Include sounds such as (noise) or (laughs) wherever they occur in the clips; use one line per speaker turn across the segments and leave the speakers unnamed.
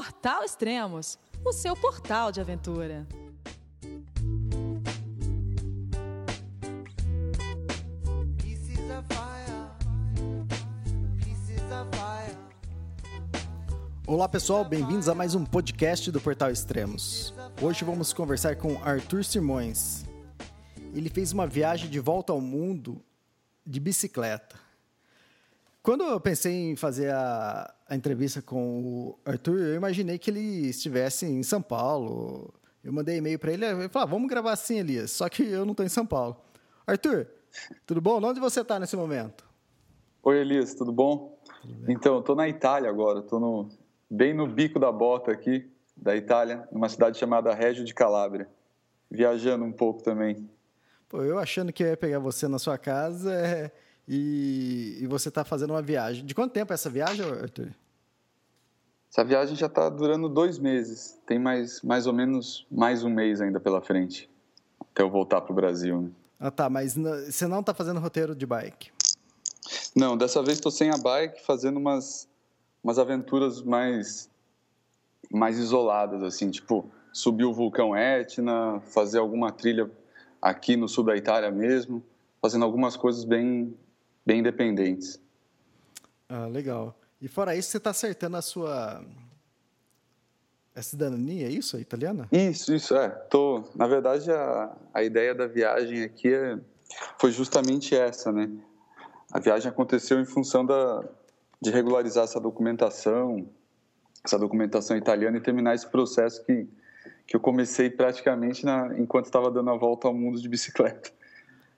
Portal Extremos, o seu portal de aventura.
Olá pessoal, bem-vindos a mais um podcast do Portal Extremos. Hoje vamos conversar com Arthur Simões. Ele fez uma viagem de volta ao mundo de bicicleta. Quando eu pensei em fazer a, a entrevista com o Arthur, eu imaginei que ele estivesse em São Paulo. Eu mandei e-mail para ele, ele falou: ah, vamos gravar assim, Elias. Só que eu não estou em São Paulo. Arthur, tudo bom? Onde você está nesse momento?
Oi, Elias, tudo bom? Tudo então, estou na Itália agora, estou no, bem no bico da bota aqui da Itália, numa cidade chamada Reggio de Calabria, viajando um pouco também.
Pô, eu achando que eu ia pegar você na sua casa é e, e você está fazendo uma viagem. De quanto tempo é essa viagem, Arthur?
Essa viagem já está durando dois meses. Tem mais, mais ou menos mais um mês ainda pela frente, até eu voltar para o Brasil. Né?
Ah, tá. Mas você não está fazendo roteiro de bike?
Não, dessa vez estou sem a bike, fazendo umas, umas aventuras mais, mais isoladas, assim, tipo subir o vulcão Etna, fazer alguma trilha aqui no sul da Itália mesmo, fazendo algumas coisas bem, bem independentes.
Ah, legal. E fora isso, você está acertando a sua a cidadania, é isso? A italiana?
Isso, isso, é. Tô, na verdade, a, a ideia da viagem aqui é, foi justamente essa, né? A viagem aconteceu em função da, de regularizar essa documentação, essa documentação italiana e terminar esse processo que, que eu comecei praticamente na, enquanto estava dando a volta ao mundo de bicicleta.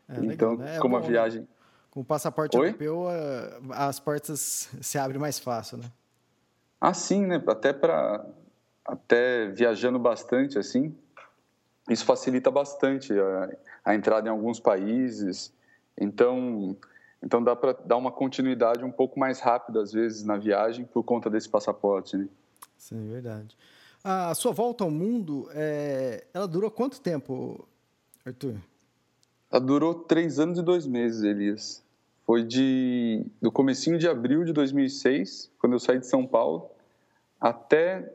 É, então, legal, né? é como bom, a né?
Com o passaporte Oi? europeu, as portas se abrem mais fácil, né?
Ah, sim, né? Até para até viajando bastante assim, isso facilita bastante a, a entrada em alguns países. Então, então dá para dar uma continuidade um pouco mais rápida às vezes na viagem por conta desse passaporte, né?
Sim, verdade. A sua volta ao mundo, é... ela durou quanto tempo, Arthur?
Ela durou três anos e dois meses, Elias. Foi de do comecinho de abril de 2006, quando eu saí de São Paulo, até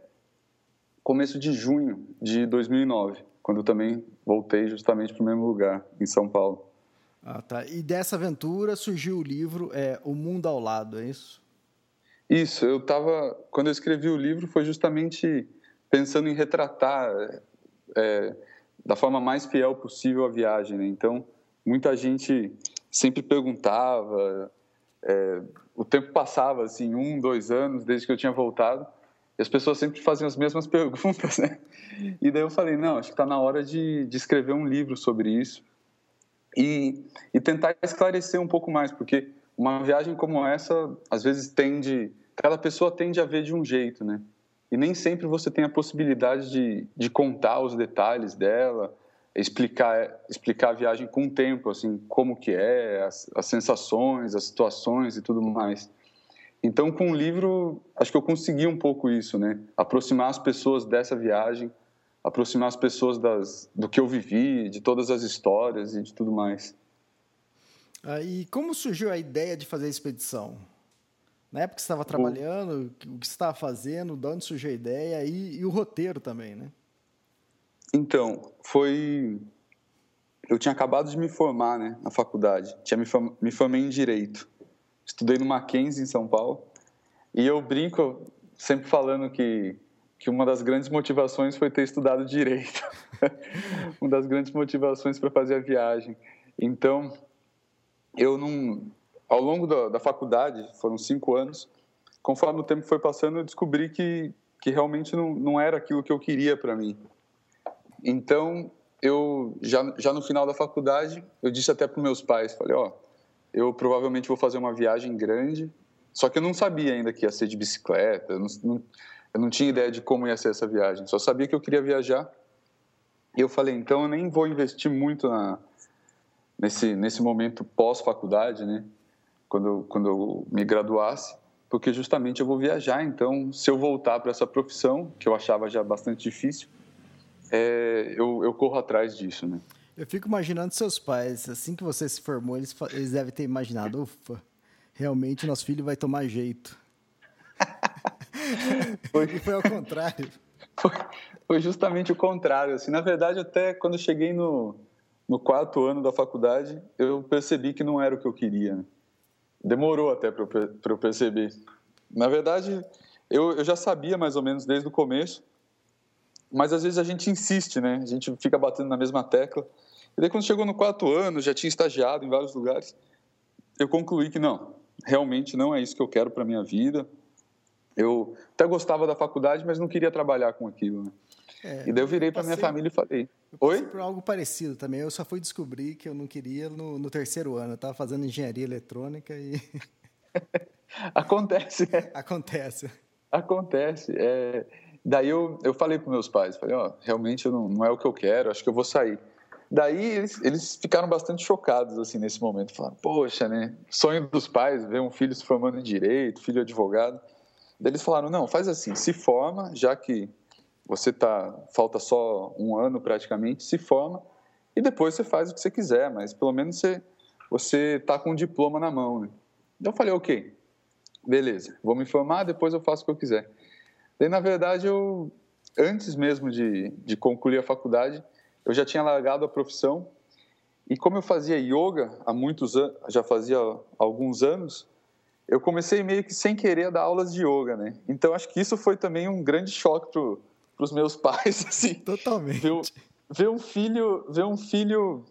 começo de junho de 2009, quando eu também voltei justamente para o mesmo lugar, em São Paulo.
Ah, tá. E dessa aventura surgiu o livro é, O Mundo ao Lado, é isso?
Isso. Eu estava quando eu escrevi o livro foi justamente pensando em retratar é, da forma mais fiel possível a viagem. Né? Então, muita gente sempre perguntava, é, o tempo passava, assim, um, dois anos, desde que eu tinha voltado, e as pessoas sempre faziam as mesmas (laughs) perguntas, né? E daí eu falei, não, acho que está na hora de, de, escrever um livro sobre isso e, e tentar esclarecer um pouco mais, porque uma viagem como essa, às vezes tende, cada pessoa tende a ver de um jeito, né? e nem sempre você tem a possibilidade de, de contar os detalhes dela, explicar explicar a viagem com o tempo, assim, como que é, as, as sensações, as situações e tudo mais. Então, com o livro, acho que eu consegui um pouco isso, né? Aproximar as pessoas dessa viagem, aproximar as pessoas das, do que eu vivi, de todas as histórias e de tudo mais.
Ah, e como surgiu a ideia de fazer a expedição? Na época que você estava trabalhando, o que você estava fazendo, de onde surgiu a ideia e, e o roteiro também, né?
Então, foi. Eu tinha acabado de me formar né, na faculdade, tinha me, form... me formei em Direito. Estudei no Mackenzie, em São Paulo, e eu brinco sempre falando que, que uma das grandes motivações foi ter estudado Direito. (laughs) uma das grandes motivações para fazer a viagem. Então, eu não, ao longo da, da, faculdade, foram cinco anos, conforme o tempo foi passando, eu descobri que, que realmente não, não era aquilo que eu queria para mim. Então, eu já, já no final da faculdade, eu disse até para meus pais, falei, ó, eu provavelmente vou fazer uma viagem grande, só que eu não sabia ainda que ia ser de bicicleta, eu não, não, eu não tinha ideia de como ia ser essa viagem, só sabia que eu queria viajar. E eu falei, então eu nem vou investir muito na, nesse, nesse momento pós-faculdade, né? quando, quando eu me graduasse, porque justamente eu vou viajar. Então, se eu voltar para essa profissão, que eu achava já bastante difícil, é, eu, eu corro atrás disso, né?
Eu fico imaginando seus pais, assim que você se formou, eles, eles devem ter imaginado, ufa, realmente nosso filho vai tomar jeito. (laughs) foi, e foi ao contrário.
Foi, foi, justamente o contrário. Assim, na verdade, até quando eu cheguei no, no quarto ano da faculdade, eu percebi que não era o que eu queria. Né? Demorou até para eu, eu perceber. Na verdade, eu, eu já sabia mais ou menos desde o começo, mas às vezes a gente insiste, né? A gente fica batendo na mesma tecla. E daí, quando chegou no quarto ano, já tinha estagiado em vários lugares, eu concluí que não, realmente não é isso que eu quero para minha vida. Eu até gostava da faculdade, mas não queria trabalhar com aquilo. Né? É, e daí eu virei para minha família e falei:
eu Oi? por algo parecido também. Eu só fui descobrir que eu não queria no, no terceiro ano. Eu estava fazendo engenharia eletrônica e. (laughs)
Acontece.
É. Acontece.
Acontece. É... Daí eu, eu falei para meus pais: falei, ó, oh, realmente não, não é o que eu quero, acho que eu vou sair. Daí eles, eles ficaram bastante chocados assim nesse momento, falaram: "Poxa, né? Sonho dos pais ver um filho se formando em direito, filho advogado". Daí eles falaram: "Não, faz assim, se forma, já que você tá falta só um ano praticamente, se forma e depois você faz o que você quiser, mas pelo menos você você tá com um diploma na mão, né?". Então eu falei: "OK. Beleza, vou me formar, depois eu faço o que eu quiser". Daí na verdade eu antes mesmo de, de concluir a faculdade, eu já tinha largado a profissão e como eu fazia yoga há muitos anos, já fazia alguns anos, eu comecei meio que sem querer a dar aulas de yoga, né? Então acho que isso foi também um grande choque para os meus (laughs) pais, assim.
Totalmente.
Ver, ver, um filho, ver um filho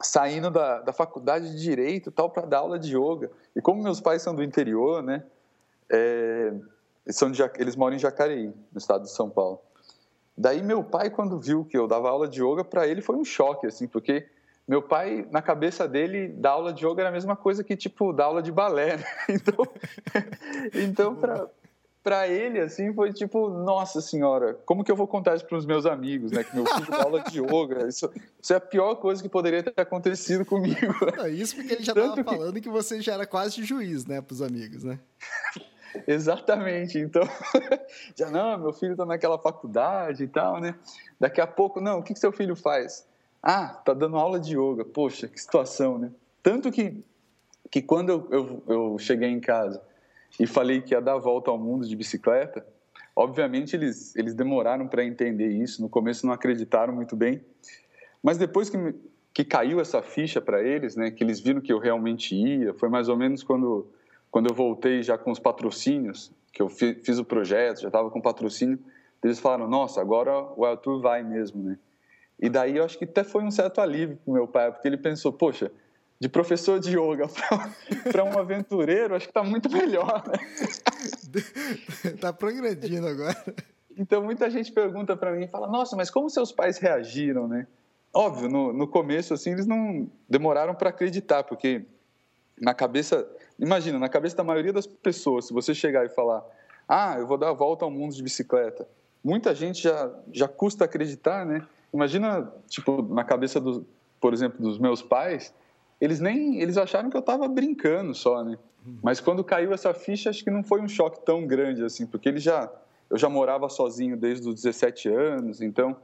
saindo da, da faculdade de direito tal para dar aula de yoga. E como meus pais são do interior, né? É, eles, são de, eles moram em Jacareí, no estado de São Paulo. Daí meu pai, quando viu que eu dava aula de yoga, para ele foi um choque, assim, porque meu pai, na cabeça dele, dar aula de yoga era a mesma coisa que, tipo, dar aula de balé, né? (laughs) Então, (laughs) então para para ele, assim, foi tipo, nossa senhora, como que eu vou contar isso para os meus amigos, né? Que meu filho dá aula de yoga. Isso, isso, é a pior coisa que poderia ter acontecido comigo.
Não, isso porque ele já estava falando que... que você já era quase juiz, né, para os amigos, né? (laughs) (laughs)
Exatamente. Então, (laughs) já não, meu filho está naquela faculdade e tal, né? Daqui a pouco, não, o que, que seu filho faz? Ah, tá dando aula de yoga. Poxa, que situação, né? Tanto que, que quando eu, eu, eu cheguei em casa e falei que ia dar a volta ao mundo de bicicleta, obviamente eles, eles demoraram para entender isso. No começo não acreditaram muito bem. Mas depois que, que caiu essa ficha para eles, né, que eles viram que eu realmente ia, foi mais ou menos quando quando eu voltei já com os patrocínios, que eu fiz o projeto, já estava com patrocínio, eles falaram: Nossa, agora o Arthur vai mesmo, né? E daí eu acho que até foi um certo alívio para meu pai, porque ele pensou: Poxa, de professor de yoga (laughs) para um aventureiro, acho que está muito melhor, né?
Está (laughs) progredindo agora.
Então muita gente pergunta para mim, fala: Nossa, mas como seus pais reagiram, né? Óbvio, no, no começo assim eles não demoraram para acreditar, porque na cabeça Imagina, na cabeça da maioria das pessoas, se você chegar e falar, ah, eu vou dar a volta ao mundo de bicicleta, muita gente já, já custa acreditar, né? Imagina, tipo, na cabeça, do, por exemplo, dos meus pais, eles nem, eles acharam que eu estava brincando só, né? Mas quando caiu essa ficha, acho que não foi um choque tão grande assim, porque ele já, eu já morava sozinho desde os 17 anos, então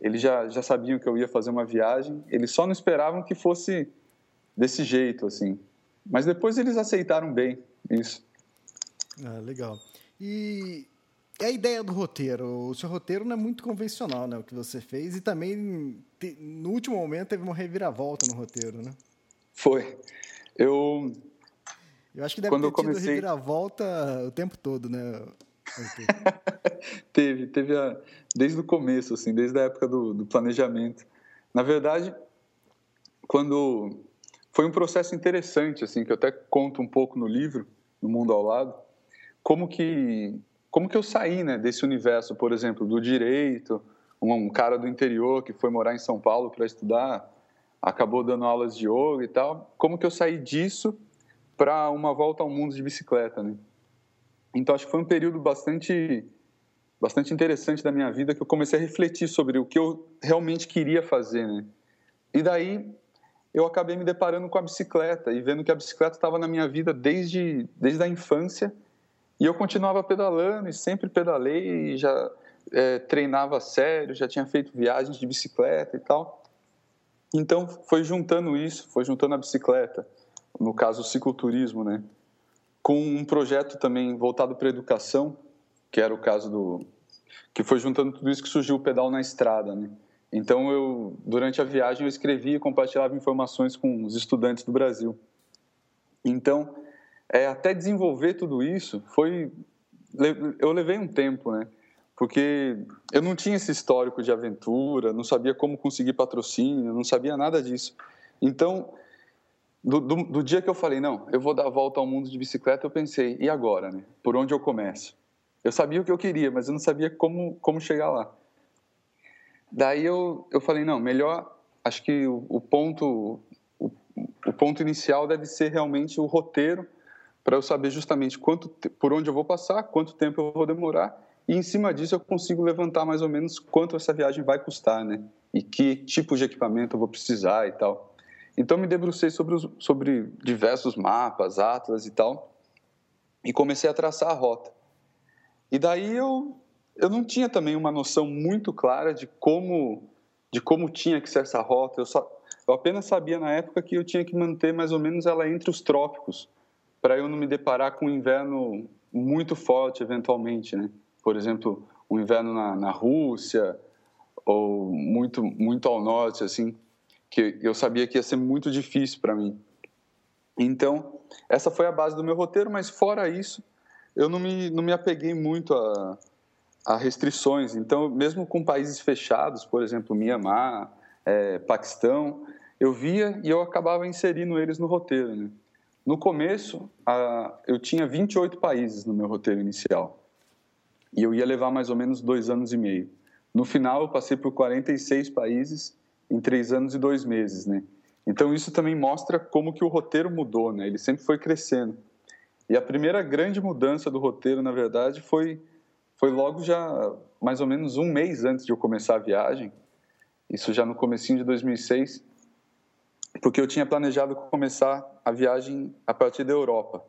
eles já, já sabiam que eu ia fazer uma viagem, eles só não esperavam que fosse desse jeito, assim. Mas depois eles aceitaram bem isso.
Ah, legal. E a ideia do roteiro? O seu roteiro não é muito convencional, né? O que você fez. E também, no último momento, teve uma reviravolta no roteiro, né?
Foi. Eu...
Eu acho que deve Quando ter tido comecei... reviravolta o tempo todo, né? (laughs)
teve, teve a... desde o começo, assim, desde a época do, do planejamento. Na verdade, quando foi um processo interessante, assim, que eu até conto um pouco no livro, no Mundo ao Lado, como que como que eu saí, né, desse universo, por exemplo, do direito, um, cara do interior que foi morar em São Paulo para estudar, acabou dando aulas de yoga e tal, como que eu saí disso para uma volta ao mundo de bicicleta, né? Então acho que foi um período bastante bastante interessante da minha vida que eu comecei a refletir sobre o que eu realmente queria fazer, né? E daí eu acabei me deparando com a bicicleta e vendo que a bicicleta estava na minha vida desde, desde a infância e eu continuava pedalando e sempre pedalei e já é, treinava sério, já tinha feito viagens de bicicleta e tal. Então foi juntando isso, foi juntando a bicicleta, no caso o cicloturismo, né, com um projeto também voltado para a educação que era o caso do que foi juntando tudo isso que surgiu o pedal na estrada, né? Então eu durante a viagem eu escrevia e compartilhava informações com os estudantes do Brasil. Então é, até desenvolver tudo isso foi eu levei um tempo, né? Porque eu não tinha esse histórico de aventura, não sabia como conseguir patrocínio, não sabia nada disso. Então do, do, do, dia que eu falei, não, eu vou dar a volta ao mundo de bicicleta, eu pensei, e agora, né? Por onde eu começo? Eu sabia o que eu queria, mas eu não sabia como, como chegar lá. Daí eu, eu falei, não, melhor, acho que o, o ponto o, o, ponto inicial deve ser realmente o roteiro, para eu saber justamente quanto, por onde eu vou passar, quanto tempo eu vou demorar, e em cima disso eu consigo levantar mais ou menos quanto essa viagem vai custar, né? E que tipo de equipamento eu vou precisar e tal. Então me debrucei sobre, os, sobre diversos mapas, atlas e tal, e comecei a traçar a rota. E daí eu eu não tinha também uma noção muito clara de como de como tinha que ser essa rota. Eu só eu apenas sabia na época que eu tinha que manter mais ou menos ela entre os trópicos, para eu não me deparar com um inverno muito forte eventualmente, né? Por exemplo, um inverno na, na Rússia ou muito muito ao norte assim que eu sabia que ia ser muito difícil para mim. Então, essa foi a base do meu roteiro, mas fora isso, eu não me, não me apeguei muito a, a restrições. Então, mesmo com países fechados, por exemplo, Mianmar, é, Paquistão, eu via e eu acabava inserindo eles no roteiro. Né? No começo, a, eu tinha 28 países no meu roteiro inicial. E eu ia levar mais ou menos dois anos e meio. No final, eu passei por 46 países em três anos e dois meses, né? Então isso também mostra como que o roteiro mudou, né? Ele sempre foi crescendo. E a primeira grande mudança do roteiro, na verdade, foi foi logo já mais ou menos um mês antes de eu começar a viagem. Isso já no comecinho de 2006, porque eu tinha planejado começar a viagem a partir da Europa.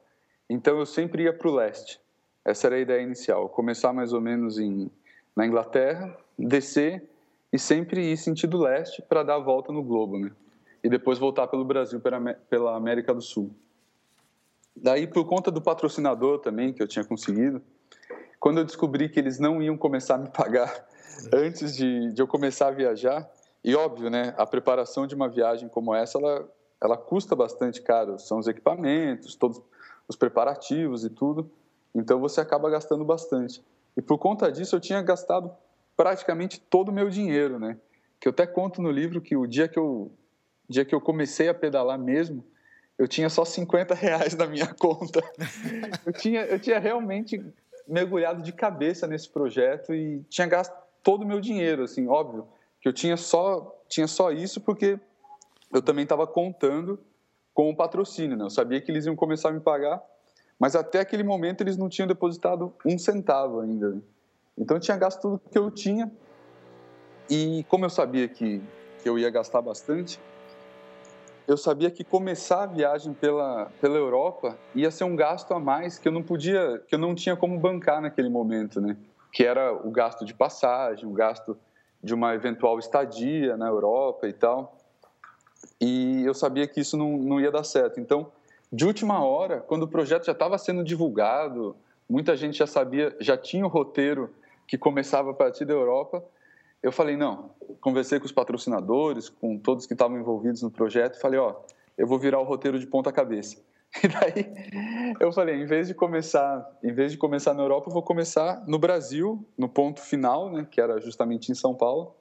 Então eu sempre ia para o leste. Essa era a ideia inicial. Começar mais ou menos em na Inglaterra, descer e sempre ir sentido leste para dar a volta no globo, né? E depois voltar pelo Brasil pela América do Sul. Daí, por conta do patrocinador também que eu tinha conseguido, quando eu descobri que eles não iam começar a me pagar antes de, de eu começar a viajar, e óbvio, né, a preparação de uma viagem como essa, ela, ela custa bastante caro. São os equipamentos, todos os preparativos e tudo. Então você acaba gastando bastante. E por conta disso eu tinha gastado praticamente todo o meu dinheiro, né? Que eu até conto no livro que o dia que eu, dia que eu comecei a pedalar mesmo, eu tinha só 50 reais na minha (laughs) conta. eu, tinha, eu tinha realmente mergulhado de cabeça nesse projeto e tinha gasto todo o meu dinheiro, assim, óbvio, que eu tinha só, tinha só isso porque eu também estava contando com o patrocínio, né? Eu sabia que eles iam começar a me pagar, mas até aquele momento eles não tinham depositado um centavo ainda. Então eu tinha gasto tudo que eu tinha e como eu sabia que, que eu ia gastar bastante, eu sabia que começar a viagem pela, pela Europa ia ser um gasto a mais que eu não podia, que eu não tinha como bancar naquele momento, né? Que era o gasto de passagem, o gasto de uma eventual estadia na Europa e tal. E eu sabia que isso não, não ia dar certo. Então, de última hora, quando o projeto já estava sendo divulgado, muita gente já sabia, já tinha o roteiro que começava a partir da Europa, eu falei, não, conversei com os patrocinadores, com todos que estavam envolvidos no projeto, falei, ó, eu vou virar o roteiro de ponta cabeça. (laughs) E daí eu falei, em vez de começar, em vez de começar na Europa, eu vou começar no Brasil, no ponto final, né, que era justamente em São Paulo.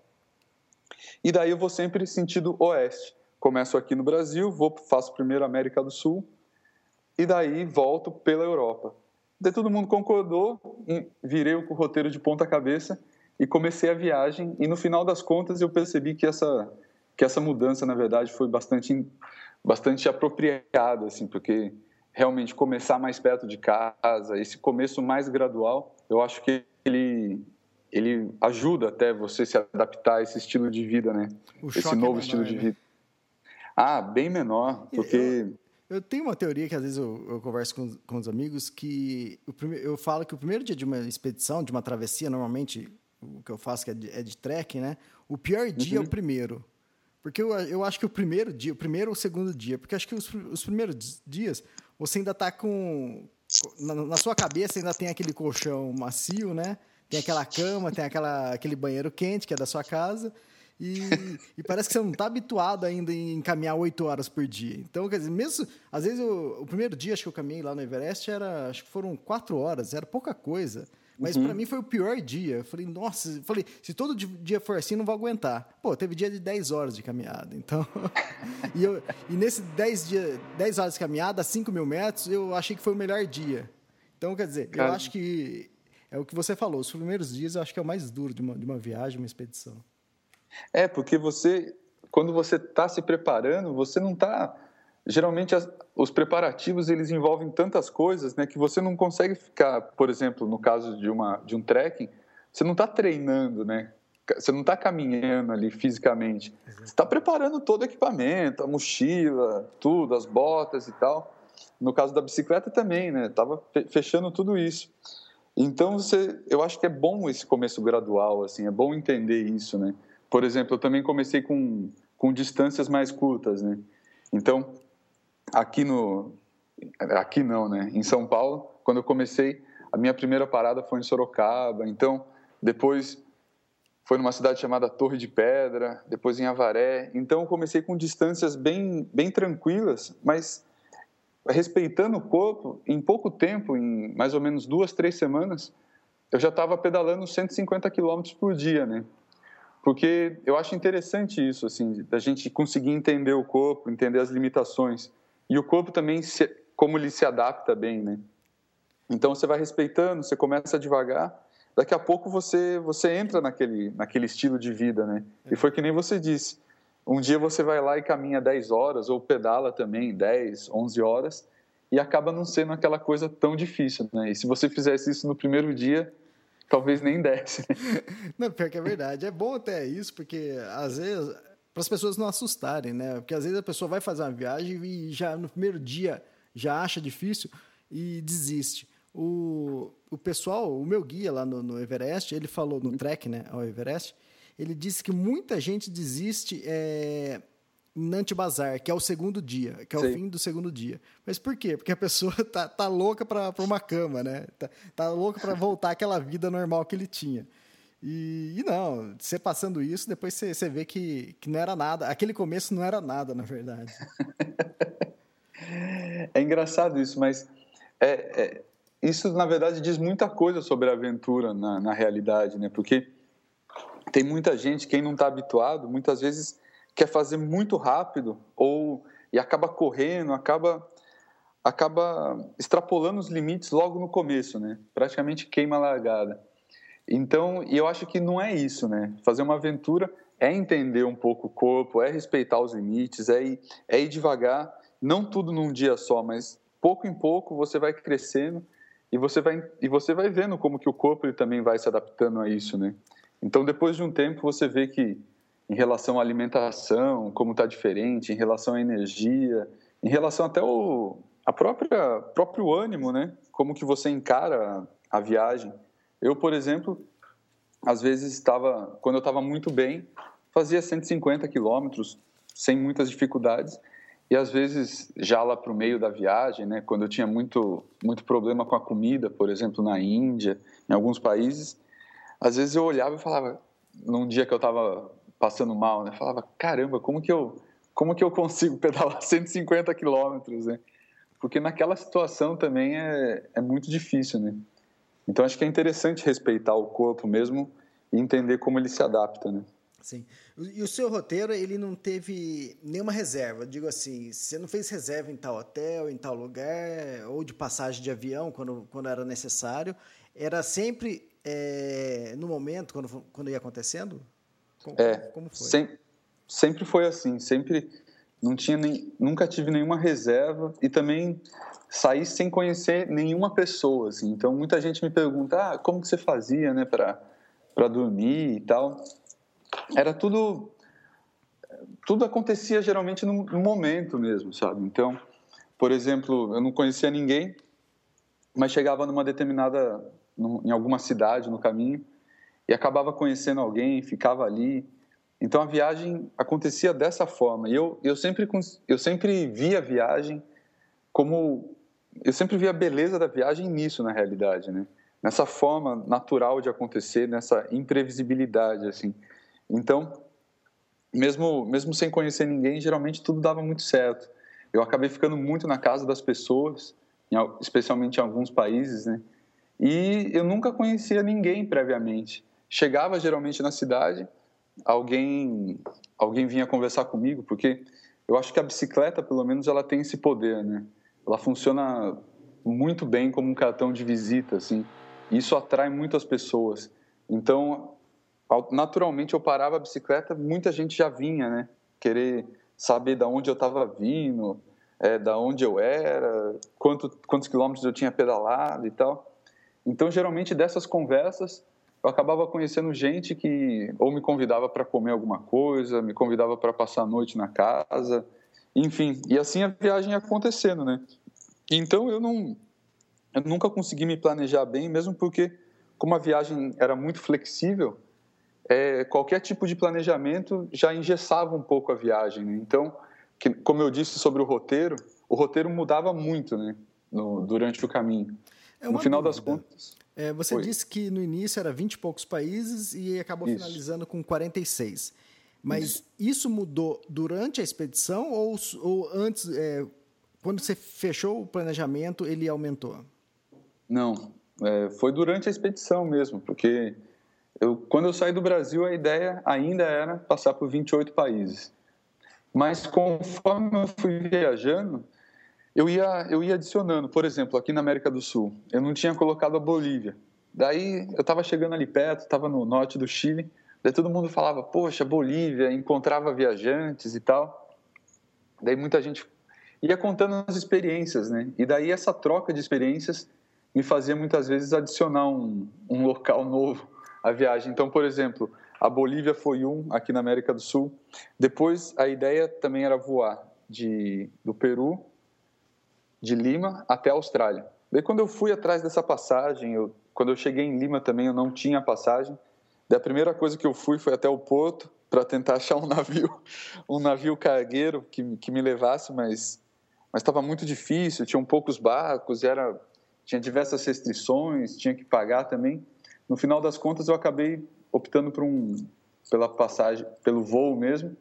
E daí eu vou sempre sentido oeste. Começo aqui no Brasil, vou faço primeiro América do Sul e daí volto pela Europa. Daí todo mundo concordou, virei o roteiro de ponta cabeça e comecei a viagem. E no final das contas eu percebi que essa que essa mudança na verdade foi bastante bastante apropriada, assim, porque realmente começar mais perto de casa, esse começo mais gradual, eu acho que ele ele ajuda até você se adaptar a esse estilo de vida, né? O esse novo é menor, estilo de né? vida. Ah, bem menor, porque
eu, eu tenho uma teoria que às vezes eu, eu converso com, com os amigos que o prime, eu falo que o primeiro dia de uma expedição, de uma travessia, normalmente o que eu faço que é de, é de trekking, né? O pior dia uhum. é o uhum. primeiro. Porque eu, eu acho que o primeiro dia, o primeiro ou o segundo dia, porque acho que os, os primeiros dias você ainda está com, na, na, sua cabeça ainda tem aquele colchão macio, né? Tem aquela cama, tem aquela, aquele banheiro quente que é da sua casa. E, e, parece que você não está habituado ainda em caminhar oito horas por dia. Então, quer dizer, mesmo. Às vezes, eu, o primeiro dia acho que eu caminhei lá no Everest, era, acho que foram quatro horas, era pouca coisa. Mas uhum. para mim foi o pior dia. Eu falei, nossa, falei, se todo dia for assim, não vou aguentar. Pô, teve dia de 10 horas de caminhada. Então. (laughs) e, eu, e nesse 10, dia, 10 horas de caminhada, 5 mil metros, eu achei que foi o melhor dia. Então, quer dizer, Cara... eu acho que é o que você falou. Os primeiros dias eu acho que é o mais duro de uma, de uma viagem, uma expedição.
É, porque você, quando você está se preparando, você não está geralmente as, os preparativos eles envolvem tantas coisas né, que você não consegue ficar, por exemplo, no caso de, uma, de um trekking, você não está treinando, né? Você não está caminhando ali fisicamente. Você está preparando todo o equipamento, a mochila, tudo, as botas e tal. No caso da bicicleta também, né? Tava fechando tudo isso. Então você, eu acho que é bom esse começo gradual, assim, é bom entender isso, né? Por exemplo, eu também comecei com, com distâncias mais curtas, né? Então, aqui no aqui não, né? Em São Paulo, quando eu comecei, a minha primeira parada foi em Sorocaba. Então, depois foi numa cidade chamada Torre de Pedra, depois em Avaré. Então, eu comecei com distâncias bem bem tranquilas, mas respeitando o corpo. Em pouco tempo, em mais ou menos duas, três semanas, eu já estava pedalando 150 quilômetros por dia, né? Porque eu acho interessante isso, assim, da gente conseguir entender o corpo, entender as limitações. E o corpo também, se, como ele se adapta bem, né? Então você vai respeitando, você começa devagar, daqui a pouco você você entra naquele naquele estilo de vida, né? E foi que nem você disse. Um dia você vai lá e caminha 10 horas ou pedala também 10, 11 horas e acaba não sendo aquela coisa tão difícil, né? E se você fizesse isso no primeiro dia, talvez nem desse. (laughs)
Não, pior que é verdade. É bom até isso, porque às vezes para as pessoas não assustarem, né? Porque às vezes a pessoa vai fazer uma viagem e já no primeiro dia já acha difícil e desiste. O, o pessoal, o meu guia lá no, no Everest, ele falou no trek, né, ao Everest, ele disse que muita gente desiste é, em Nantibazar, que é o segundo dia, que é Sim. o fim do segundo dia. Mas por quê? Porque a pessoa (laughs) tá, tá louca para uma cama, né? Tá, tá louca para voltar àquela vida normal que ele tinha. E, e, não, você passando isso, depois você, você vê que, que não era nada. Aquele começo não era nada, na verdade. (laughs)
é engraçado isso, mas é, é, isso, na verdade, diz muita coisa sobre a aventura na, na realidade, né? Porque tem muita gente, quem não está habituado, muitas vezes quer fazer muito rápido ou e acaba correndo, acaba acaba extrapolando os limites logo no começo, né? Praticamente queima a largada. Então, e eu acho que não é isso, né? Fazer uma aventura é entender um pouco o corpo, é respeitar os limites, é ir, é ir devagar, não tudo num dia só, mas pouco em pouco você vai crescendo e você vai e você vai vendo como que o corpo ele também vai se adaptando a isso, né? Então, depois de um tempo você vê que em relação à alimentação, como está diferente, em relação à energia, em relação até ao a própria próprio ânimo, né? Como que você encara a viagem. Eu, por exemplo, às vezes estava, quando eu estava muito bem, fazia 150 quilômetros sem muitas dificuldades. E às vezes, já lá para o meio da viagem, né, quando eu tinha muito, muito problema com a comida, por exemplo, na Índia, em alguns países, às vezes eu olhava e falava, num dia que eu estava passando mal, né, falava, caramba, como que eu, como que eu consigo (laughs) pedalar 150 quilômetros, né? Porque naquela situação também é, é muito difícil, né? Então acho que é interessante respeitar o corpo mesmo e entender como ele se adapta, né?
Sim. E o seu roteiro, ele não teve nenhuma reserva? Digo assim, você não fez reserva em tal hotel, em tal lugar, ou de passagem de avião quando, quando era necessário. Era sempre é, no momento, quando, quando ia acontecendo?
Como, é, como foi? Sem, sempre foi assim. Sempre não tinha nem, nunca tive nenhuma reserva e também saí sem conhecer nenhuma pessoa, assim. Então muita gente me pergunta, ah, como que você fazia, né, para para dormir e tal. Era tudo tudo acontecia geralmente no, no momento mesmo, sabe? Então, por exemplo, eu não conhecia ninguém, mas chegava numa determinada em alguma cidade no caminho e acabava conhecendo alguém, ficava ali. Então a viagem acontecia dessa forma. E eu, eu sempre eu sempre via a viagem como eu sempre vi a beleza da viagem nisso, na realidade, né? Nessa forma natural de acontecer, nessa imprevisibilidade, assim. Então, mesmo, mesmo sem conhecer ninguém, geralmente tudo dava muito certo. Eu acabei ficando muito na casa das pessoas, especialmente em alguns países, né? E eu nunca conhecia ninguém previamente. Chegava geralmente na cidade, alguém alguém vinha conversar comigo, porque eu acho que a bicicleta, pelo menos, ela tem esse poder, né? Ela funciona muito bem como um cartão de visita, assim. Isso atrai muitas pessoas. Então, naturalmente, eu parava a bicicleta, muita gente já vinha, né? Querer saber da onde eu estava vindo, é, da onde eu era, quanto, quantos quilômetros eu tinha pedalado e tal. Então, geralmente, dessas conversas, eu acabava conhecendo gente que ou me convidava para comer alguma coisa, me convidava para passar a noite na casa, enfim, e assim a viagem ia acontecendo, né? Então eu não eu nunca consegui me planejar bem, mesmo porque como a viagem era muito flexível, é, qualquer tipo de planejamento já engessava um pouco a viagem, né? Então, que, como eu disse sobre o roteiro, o roteiro mudava muito, né? No, durante o caminho. É no final dúvida. das contas.
É, você disse que no início era 20 e poucos países e acabou isso. finalizando com 46. Mas isso, isso mudou durante a expedição ou, ou antes, é, quando você fechou o planejamento, ele aumentou?
Não, é, foi durante a expedição mesmo, porque eu, quando eu saí do Brasil, a ideia ainda era passar por 28 países. Mas conforme eu fui viajando, eu ia, eu ia adicionando. Por exemplo, aqui na América do Sul, eu não tinha colocado a Bolívia. Daí eu estava chegando ali perto, estava no norte do Chile, daí todo mundo falava, poxa, Bolívia, encontrava viajantes e tal. Daí muita gente ia contando as experiências, né? E daí essa troca de experiências me fazia muitas vezes adicionar um, um local (laughs) novo à viagem. Então, por exemplo, a Bolívia foi um aqui na América do Sul. Depois a ideia também era voar de, do Peru de Lima até a Austrália. Daí quando eu fui atrás dessa passagem, eu, quando eu cheguei em Lima também eu não tinha passagem. Daí a primeira coisa que eu fui foi até o porto para tentar achar um (laughs) navio, um navio cargueiro que, que me levasse, mas mas estava muito difícil, tinham poucos barcos, era tinha diversas restrições, tinha que pagar também. No final das contas eu acabei optando por um pela passagem, pelo voo mesmo,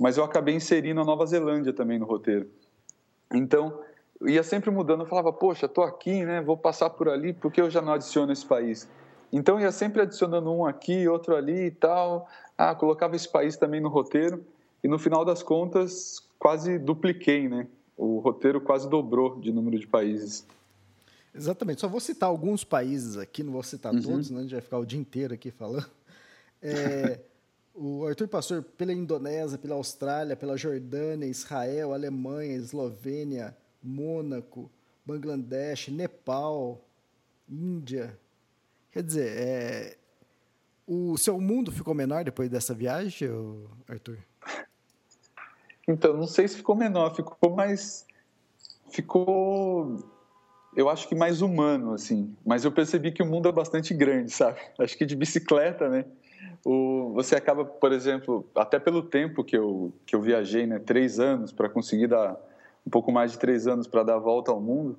mas eu acabei inserindo a Nova Zelândia também no roteiro. Então, ia sempre mudando. Eu falava, poxa, estou aqui, né? Vou passar por ali, porque eu já não adiciono esse país? Então ia sempre adicionando um aqui, outro ali e tal. Ah, colocava esse país também no roteiro e no final das contas quase dupliquei, né? O roteiro quase dobrou de número de países.
Exatamente. Só vou citar alguns países aqui, não vou citar uhum. todos, né? A gente vai ficar o dia inteiro aqui falando. É, (laughs) o Arthur passou pela Indonésia, pela Austrália, pela Jordânia, Israel, Alemanha, Eslovênia, Mônaco, Bangladesh, Nepal, Índia. Quer dizer, é... o seu mundo ficou menor depois dessa viagem, Arthur?
Então, não sei se ficou menor, ficou mais. Ficou. Eu acho que mais humano, assim. Mas eu percebi que o mundo é bastante grande, sabe? Acho que de bicicleta, né? O, você acaba, por exemplo, até pelo tempo que eu, que eu viajei, né? Três anos para conseguir dar um pouco mais de três anos para dar a volta ao mundo,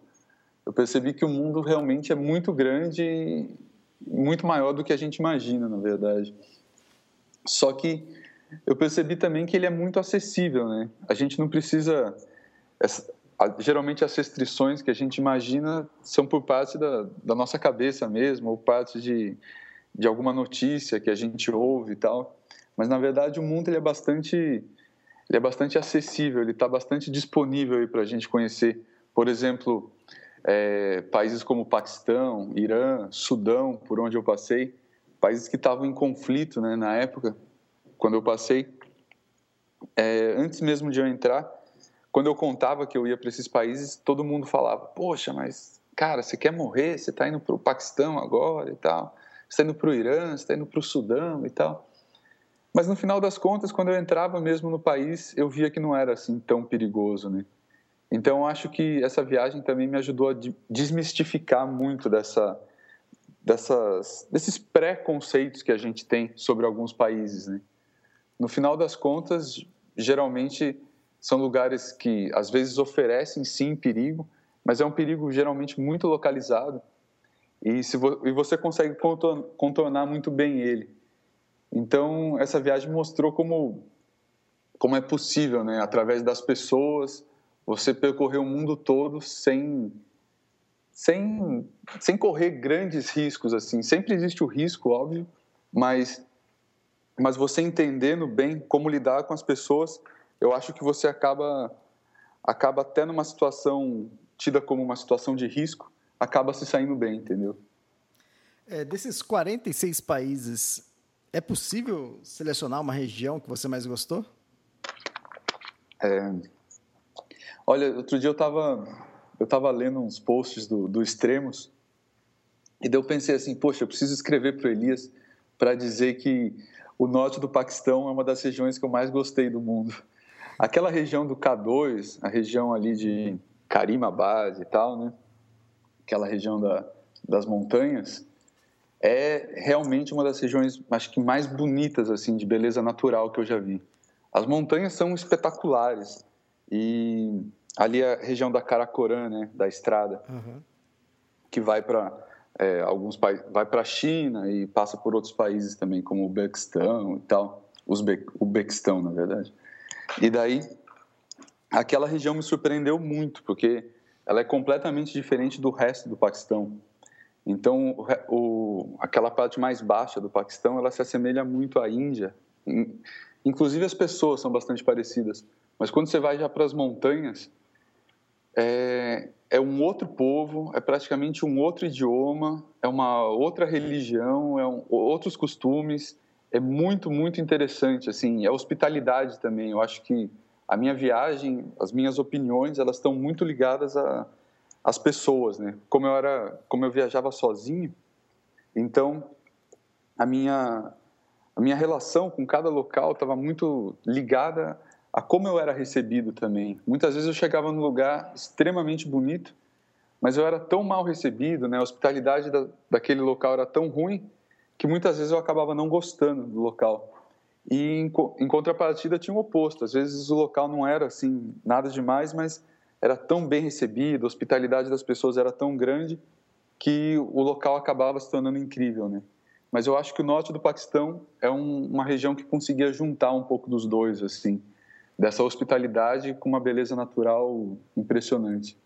eu percebi que o mundo realmente é muito grande e muito maior do que a gente imagina, na verdade. Só que eu percebi também que ele é muito acessível, né? A gente não precisa geralmente as restrições que a gente imagina são por parte da, da nossa cabeça mesmo, ou parte de, de alguma notícia que a gente ouve e tal. Mas na verdade o mundo ele é bastante ele é bastante acessível, ele está bastante disponível para a gente conhecer. Por exemplo, é, países como Paquistão, Irã, Sudão, por onde eu passei, países que estavam em conflito né, na época, quando eu passei. É, antes mesmo de eu entrar, quando eu contava que eu ia para esses países, todo mundo falava: Poxa, mas cara, você quer morrer? Você está indo para o Paquistão agora e tal? Você está indo para o Irã? Você está indo para o Sudão e tal? Mas no final das contas, quando eu entrava mesmo no país, eu via que não era assim tão perigoso, né? Então, acho que essa viagem também me ajudou a desmistificar muito dessa, dessas, desses preconceitos que a gente tem sobre alguns países, né? No final das contas, geralmente são lugares que às vezes oferecem sim perigo, mas é um perigo geralmente muito localizado e, se vo e você consegue contornar muito bem ele. Então, essa viagem mostrou como, como é possível, né, através das pessoas, você percorrer o mundo todo sem, sem, sem correr grandes riscos. assim. Sempre existe o risco, óbvio, mas, mas você entendendo bem como lidar com as pessoas, eu acho que você acaba, acaba até numa situação tida como uma situação de risco, acaba se saindo bem, entendeu?
É, desses 46 países, é possível selecionar uma região que você mais gostou?
É, olha, outro dia eu estava eu tava lendo uns posts do, do Extremos e daí eu pensei assim, poxa, eu preciso escrever para Elias para dizer que o norte do Paquistão é uma das regiões que eu mais gostei do mundo. Aquela região do K2, a região ali de Karimabad e tal, né? Aquela região da, das montanhas, é realmente uma das regiões, acho que mais bonitas assim de beleza natural que eu já vi. As montanhas são espetaculares e ali a região da Karakoram, né, da estrada, uhum. que vai para é, alguns países, vai para a China e passa por outros países também, como o Uzbequistão e tal, Uzbe Uzbequistão, na verdade. E daí aquela região me surpreendeu muito, porque ela é completamente diferente do resto do Paquistão. Então, o, aquela parte mais baixa do Paquistão, ela se assemelha muito à Índia. Inclusive, as pessoas são bastante parecidas. Mas quando você vai já para as montanhas, é, é um outro povo, é praticamente um outro idioma, é uma outra religião, é um, outros costumes. É muito, muito interessante. Assim, a hospitalidade também. Eu acho que a minha viagem, as minhas opiniões, elas estão muito ligadas a as pessoas, né? Como eu era, como eu viajava sozinho, então a minha a minha relação com cada local estava muito ligada a como eu era recebido também. Muitas vezes eu chegava num lugar extremamente bonito, mas eu era tão mal recebido, né? A hospitalidade da, daquele local era tão ruim que muitas vezes eu acabava não gostando do local. E em, em contrapartida tinha o oposto. Às vezes o local não era assim nada demais, mas era tão bem recebido, a hospitalidade das pessoas era tão grande que o local acabava se tornando incrível, né? Mas eu acho que o norte do Paquistão é um, uma região que conseguia juntar um pouco dos dois, assim, dessa hospitalidade com uma beleza natural impressionante.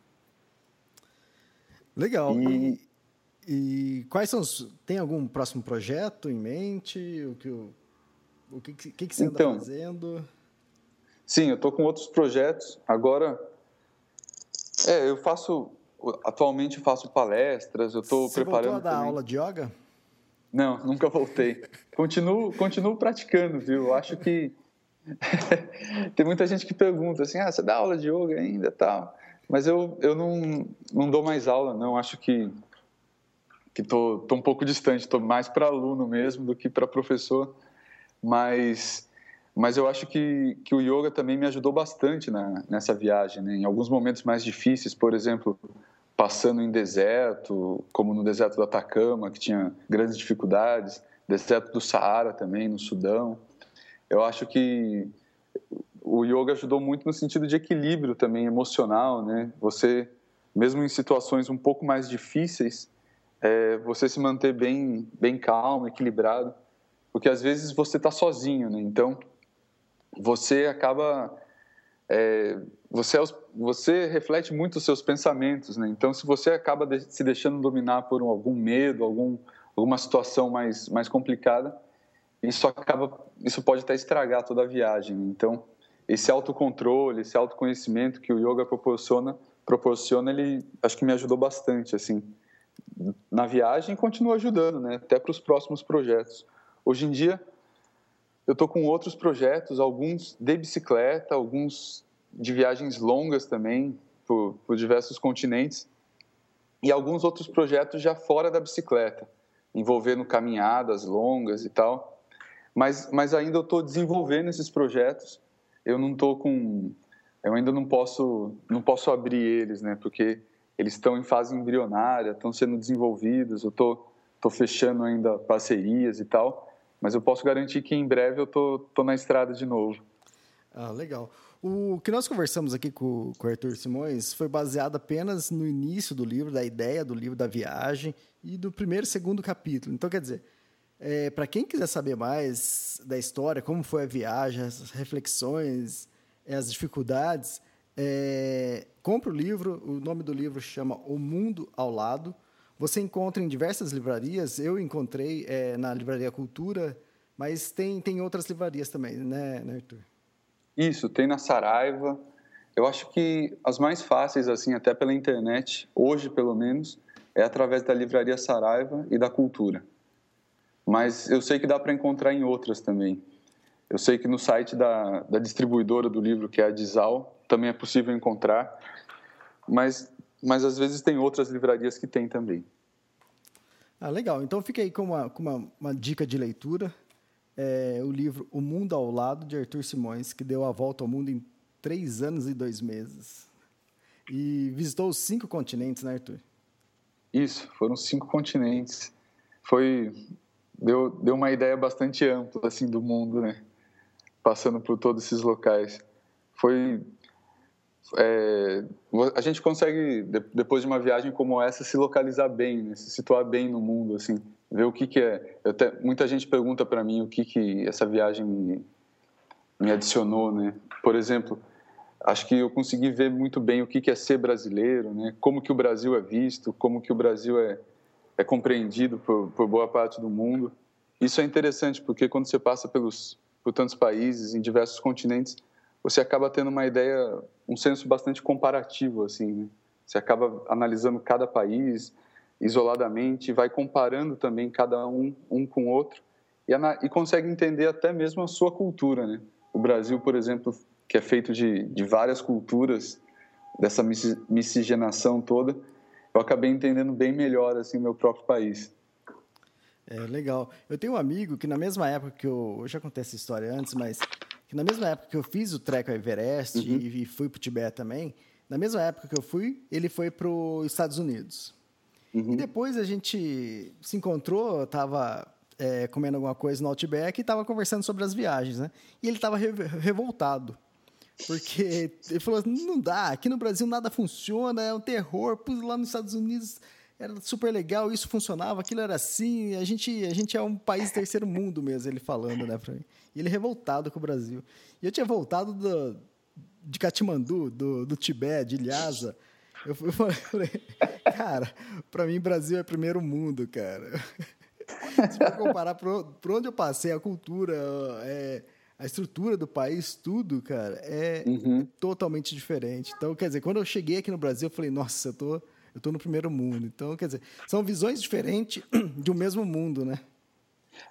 Legal. E, e quais são os... Tem algum próximo projeto em mente? O que, o, o que, que, que você então, anda fazendo?
Sim, eu estou com outros projetos. Agora, é, eu faço. Atualmente faço palestras, eu estou preparando. Você
voltou a dar também. aula de yoga?
Não, (laughs) nunca voltei. continuo, continuo praticando, viu? Eu acho que. (laughs) Tem muita gente que pergunta assim: ah, você dá aula de yoga ainda tal? Mas eu, eu não, não dou mais aula, não. Acho que que tô, tô um pouco distante, tô mais para aluno mesmo do que para professor, mas mas eu acho que, que o yoga também me ajudou bastante na, nessa viagem. Né? Em alguns momentos mais difíceis, por exemplo, passando em deserto, como no deserto do Atacama, que tinha grandes dificuldades, deserto do Saara também, no Sudão. Eu acho que o yoga ajudou muito no sentido de equilíbrio também emocional, né? Você, mesmo em situações um pouco mais difíceis, é, você se manter bem, bem calmo, equilibrado, porque às vezes você está sozinho, né? Então você acaba é, você, é você reflete muito os seus pensamentos, né? Então, se você acaba de, se deixando dominar por algum medo, algum, alguma situação mais, mais complicada, isso acaba, isso pode até estragar toda a viagem. Então, esse autocontrole, esse autoconhecimento que o yoga proporciona, proporciona, ele acho que me ajudou bastante, assim, na viagem e continua ajudando, né? Até para os próximos projetos. Hoje em dia, eu estou com outros projetos, alguns de bicicleta, alguns de viagens longas também, por, por diversos continentes, e alguns outros projetos já fora da bicicleta, envolvendo caminhadas longas e tal. Mas, mas ainda eu estou desenvolvendo esses projetos. Eu não estou com, eu ainda não posso, não posso abrir eles, né? Porque eles estão em fase embrionária, estão sendo desenvolvidos. Eu estou, tô fechando ainda parcerias e tal mas eu posso garantir que em breve eu tô, tô na estrada de novo.
Ah, legal. O que nós conversamos aqui com, com o Arthur Simões foi baseado apenas no início do livro, da ideia do livro, da viagem e do primeiro e segundo capítulo. Então, quer dizer, é, para quem quiser saber mais da história, como foi a viagem, as reflexões, as dificuldades, é, compre o livro. O nome do livro chama O Mundo ao Lado. Você encontra em diversas livrarias. Eu encontrei é, na Livraria Cultura, mas tem, tem outras livrarias também, né, né Arthur?
Isso, tem na Saraiva. Eu acho que as mais fáceis, assim, até pela internet, hoje pelo menos, é através da Livraria Saraiva e da Cultura. Mas eu sei que dá para encontrar em outras também. Eu sei que no site da, da distribuidora do livro, que é a Dizal, também é possível encontrar. Mas, mas às vezes tem outras livrarias que tem também.
Ah, legal. Então fica aí com uma, com uma, uma dica de leitura é, o livro O Mundo ao Lado, de Arthur Simões, que deu a volta ao mundo em três anos e dois meses. E visitou os cinco continentes, né, Arthur?
Isso, foram cinco continentes. Foi deu, deu uma ideia bastante ampla assim do mundo, né? Passando por todos esses locais. Foi é, a gente consegue depois de uma viagem como essa se localizar bem, né? se situar bem no mundo, assim ver o que, que é. Muita gente pergunta para mim o que, que essa viagem me, me adicionou, né? Por exemplo, acho que eu consegui ver muito bem o que, que é ser brasileiro, né? Como que o Brasil é visto, como que o Brasil é, é compreendido por, por boa parte do mundo. Isso é interessante porque quando você passa pelos por tantos países, em diversos continentes, você acaba tendo uma ideia, um senso bastante comparativo, assim, né? Você acaba analisando cada país, isoladamente, vai comparando também cada um um com o outro e, e consegue entender até mesmo a sua cultura, né? O Brasil, por exemplo, que é feito de, de várias culturas, dessa miscigenação toda, eu acabei entendendo bem melhor assim meu próprio país.
É legal. Eu tenho um amigo que na mesma época que eu, eu já contei essa história antes, mas que na mesma época que eu fiz o treco ao Everest uhum. e, e fui para o Tibete também, na mesma época que eu fui, ele foi para os Estados Unidos. Uhum. E depois a gente se encontrou, estava é, comendo alguma coisa no Outback e estava conversando sobre as viagens, né? E ele estava re revoltado. Porque ele falou: não dá, aqui no Brasil nada funciona, é um terror. Pus lá nos Estados Unidos era super legal, isso funcionava, aquilo era assim. A gente, a gente é um país terceiro mundo mesmo, ele falando, né, para mim. E ele revoltado com o Brasil. E eu tinha voltado do, de Katmandu, do, do Tibete, de Lhasa. Eu, (laughs) eu falei, cara, para mim Brasil é primeiro mundo, cara. Se for comparar por onde eu passei, a cultura, é, a estrutura do país, tudo, cara, é uhum. totalmente diferente. Então, quer dizer, quando eu cheguei aqui no Brasil, eu falei, nossa, eu tô, eu tô no primeiro mundo. Então, quer dizer, são visões diferentes (clears throat) de um mesmo mundo, né?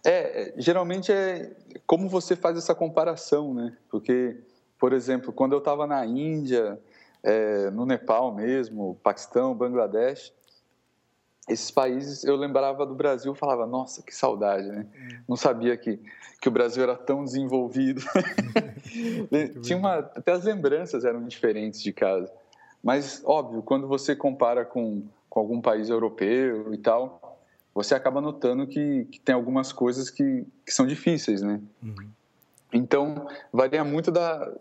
É, geralmente é como você faz essa comparação, né? Porque, por exemplo, quando eu estava na Índia, é, no Nepal mesmo, Paquistão, Bangladesh, esses países eu lembrava do Brasil, falava, nossa, que saudade, né? Não sabia que, que o Brasil era tão desenvolvido. (laughs) (laughs) Tinha uma, até as lembranças eram diferentes de casa. Mas, óbvio, quando você compara com, com algum país europeu e tal, você acaba notando que, que tem algumas coisas que, que são difíceis, né? Uhum. Então, varia muito da,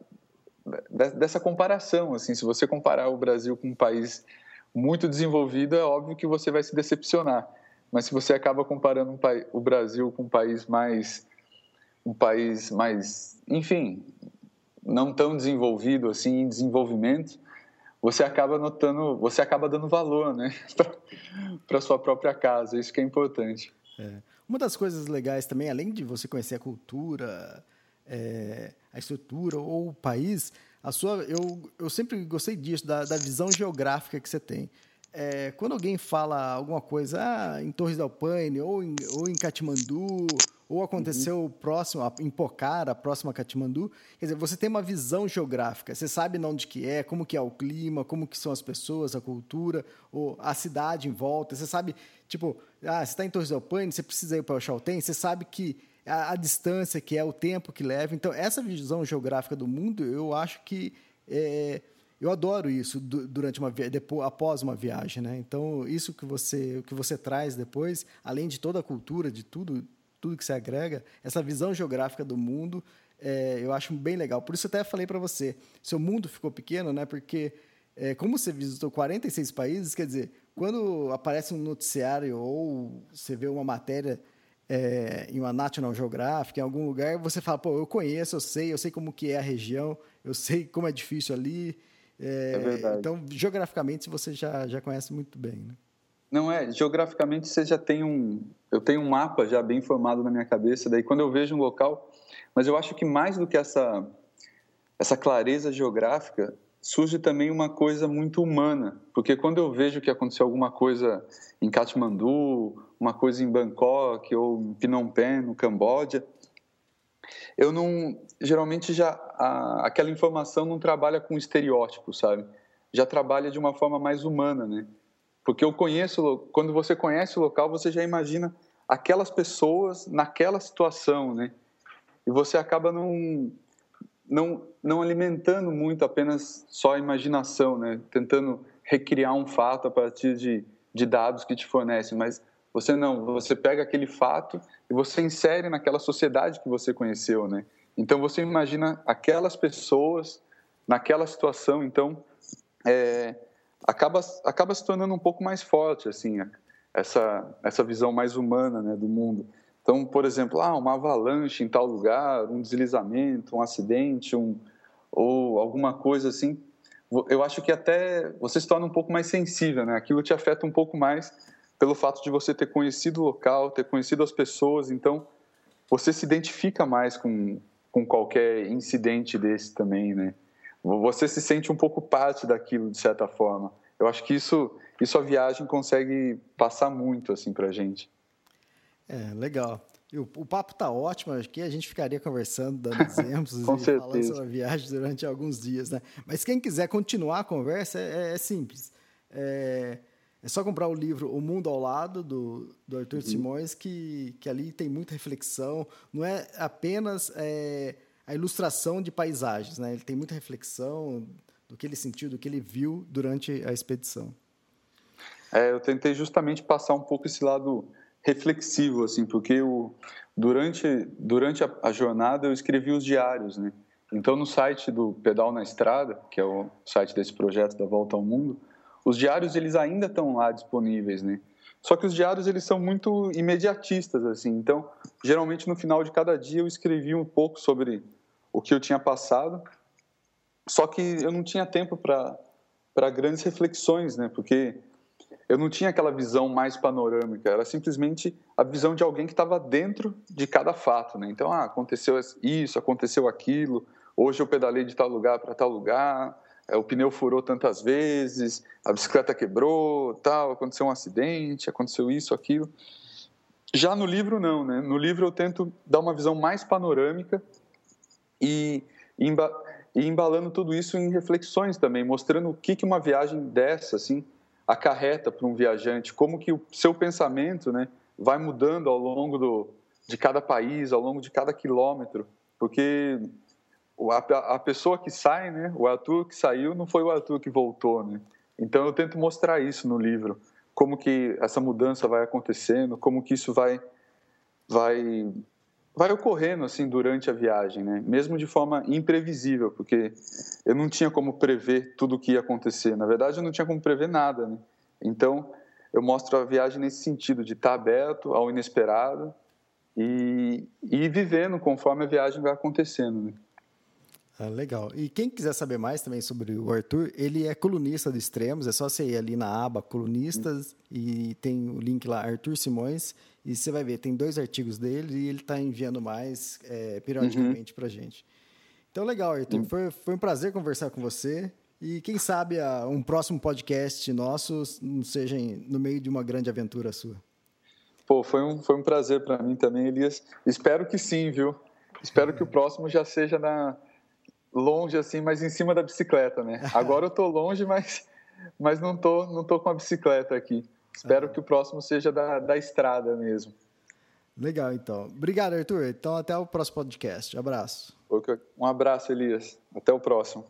dessa comparação, assim, se você comparar o Brasil com um país muito desenvolvido, é óbvio que você vai se decepcionar. Mas se você acaba comparando um o Brasil com um país mais um país mais, enfim, não tão desenvolvido assim em desenvolvimento, você acaba notando, você acaba dando valor, né, (laughs) para sua própria casa. Isso que é importante.
É. Uma das coisas legais também, além de você conhecer a cultura, é, a estrutura ou o país, a sua, eu, eu sempre gostei disso, da, da visão geográfica que você tem. É, quando alguém fala alguma coisa ah, em Torres del Paine ou em, ou em Katmandu, ou aconteceu uhum. próximo, em Pokhara, próximo a Katmandu, quer dizer, você tem uma visão geográfica, você sabe onde que é, como que é o clima, como que são as pessoas, a cultura, ou a cidade em volta, você sabe, tipo, ah, você está em Torres del Paine, você precisa ir para o Chaltén, você sabe que a, a, distância que é, o tempo que leva. Então, essa visão geográfica do mundo, eu acho que é, eu adoro isso durante uma depois, após uma viagem, né? Então, isso que você que você traz depois, além de toda a cultura, de tudo, tudo que você agrega, essa visão geográfica do mundo, é, eu acho bem legal. Por isso até falei para você, seu mundo ficou pequeno, né? Porque é, como você visitou 46 países, quer dizer, quando aparece um noticiário ou você vê uma matéria é, em uma National Geographic, em algum lugar, você fala, pô, eu conheço, eu sei, eu sei como que é a região, eu sei como é difícil ali. É, é verdade. Então, geograficamente, você já, já conhece muito bem, né?
Não é, geograficamente você já tem um, eu tenho um mapa já bem formado na minha cabeça, daí quando eu vejo um local, mas eu acho que mais do que essa essa clareza geográfica, surge também uma coisa muito humana, porque quando eu vejo que aconteceu alguma coisa em Katmandu, uma coisa em Bangkok ou em Phnom Penh, no Camboja, eu não geralmente já a, aquela informação não trabalha com estereótipo, sabe? Já trabalha de uma forma mais humana, né? Porque eu conheço, quando você conhece o local, você já imagina aquelas pessoas naquela situação, né? E você acaba não, não, não alimentando muito apenas só a imaginação, né? Tentando recriar um fato a partir de, de dados que te fornecem, mas você não, você pega aquele fato e você insere naquela sociedade que você conheceu, né? Então você imagina aquelas pessoas naquela situação, então é, acaba, acaba se tornando um pouco mais forte, assim, essa, essa visão mais humana né, do mundo. Então, por exemplo, ah, uma avalanche em tal lugar, um deslizamento, um acidente, um, ou alguma coisa assim, eu acho que até você se torna um pouco mais sensível, né? Aquilo te afeta um pouco mais pelo fato de você ter conhecido o local, ter conhecido as pessoas, então você se identifica mais com, com qualquer incidente desse também, né? Você se sente um pouco parte daquilo, de certa forma. Eu acho que isso, isso a viagem consegue passar muito assim para a gente.
É, legal. O, o, papo tá ótimo, acho que a gente ficaria conversando, dando (laughs) exemplos
e certeza.
falando sobre a viagem durante alguns dias, né? Mas quem quiser continuar a conversa é, é simples. É, é, só comprar o livro O Mundo ao Lado, do, do Arthur uhum. Simões, que, que ali tem muita reflexão. Não é apenas é, a ilustração de paisagens, né? Ele tem muita reflexão do que ele sentiu, do que ele viu durante a expedição.
É, eu tentei justamente passar um pouco esse lado reflexivo, assim, porque o, durante, durante a, a, jornada eu escrevi os diários, né? Então, no site do Pedal na Estrada, que é o site desse projeto da Volta ao Mundo, os diários eles ainda estão lá disponíveis, né? Só que os diários eles são muito imediatistas, assim. Então, geralmente no final de cada dia eu escrevi um pouco sobre o que eu tinha passado. Só que eu não tinha tempo para grandes reflexões, né? Porque eu não tinha aquela visão mais panorâmica, era simplesmente a visão de alguém que estava dentro de cada fato, né? Então, ah, aconteceu isso, aconteceu aquilo, hoje eu pedalei de tal lugar para tal lugar, é, o pneu furou tantas vezes, a bicicleta quebrou, tal, aconteceu um acidente, aconteceu isso, aquilo. Já no livro não, né? No livro eu tento dar uma visão mais panorâmica e, embalando tudo isso em reflexões também, mostrando o que, que uma viagem dessa assim acarreta para um viajante, como que o seu pensamento, né, vai mudando ao longo do, de cada país, ao longo de cada quilômetro, porque a, a pessoa que sai, né, o Arthur que saiu, não foi o Arthur que voltou, né? Então eu tento mostrar isso no livro, como que essa mudança vai acontecendo, como que isso vai vai vai ocorrendo assim durante a viagem, né? Mesmo de forma imprevisível, porque eu não tinha como prever tudo o que ia acontecer. Na verdade, eu não tinha como prever nada, né? Então, eu mostro a viagem nesse sentido de estar aberto ao inesperado e, e vivendo conforme a viagem vai acontecendo, né?
Ah, legal. E quem quiser saber mais também sobre o Arthur, ele é colunista do Extremos, é só você ir ali na aba Colunistas e tem o link lá, Arthur Simões, e você vai ver, tem dois artigos dele e ele está enviando mais é, periodicamente uhum. para gente. Então, legal, Arthur. Uhum. Foi, foi um prazer conversar com você. E quem sabe a, um próximo podcast nosso não seja no meio de uma grande aventura sua.
Pô, foi um, foi um prazer para mim também, Elias. Espero que sim, viu? Espero que o (laughs) próximo já seja na, longe assim, mas em cima da bicicleta, né? Agora eu tô longe, mas, mas não tô, não tô com a bicicleta aqui. Espero ah. que o próximo seja da, da estrada mesmo.
Legal, então. Obrigado, Arthur. Então, até o próximo podcast. Abraço.
Um abraço, Elias. Até o próximo.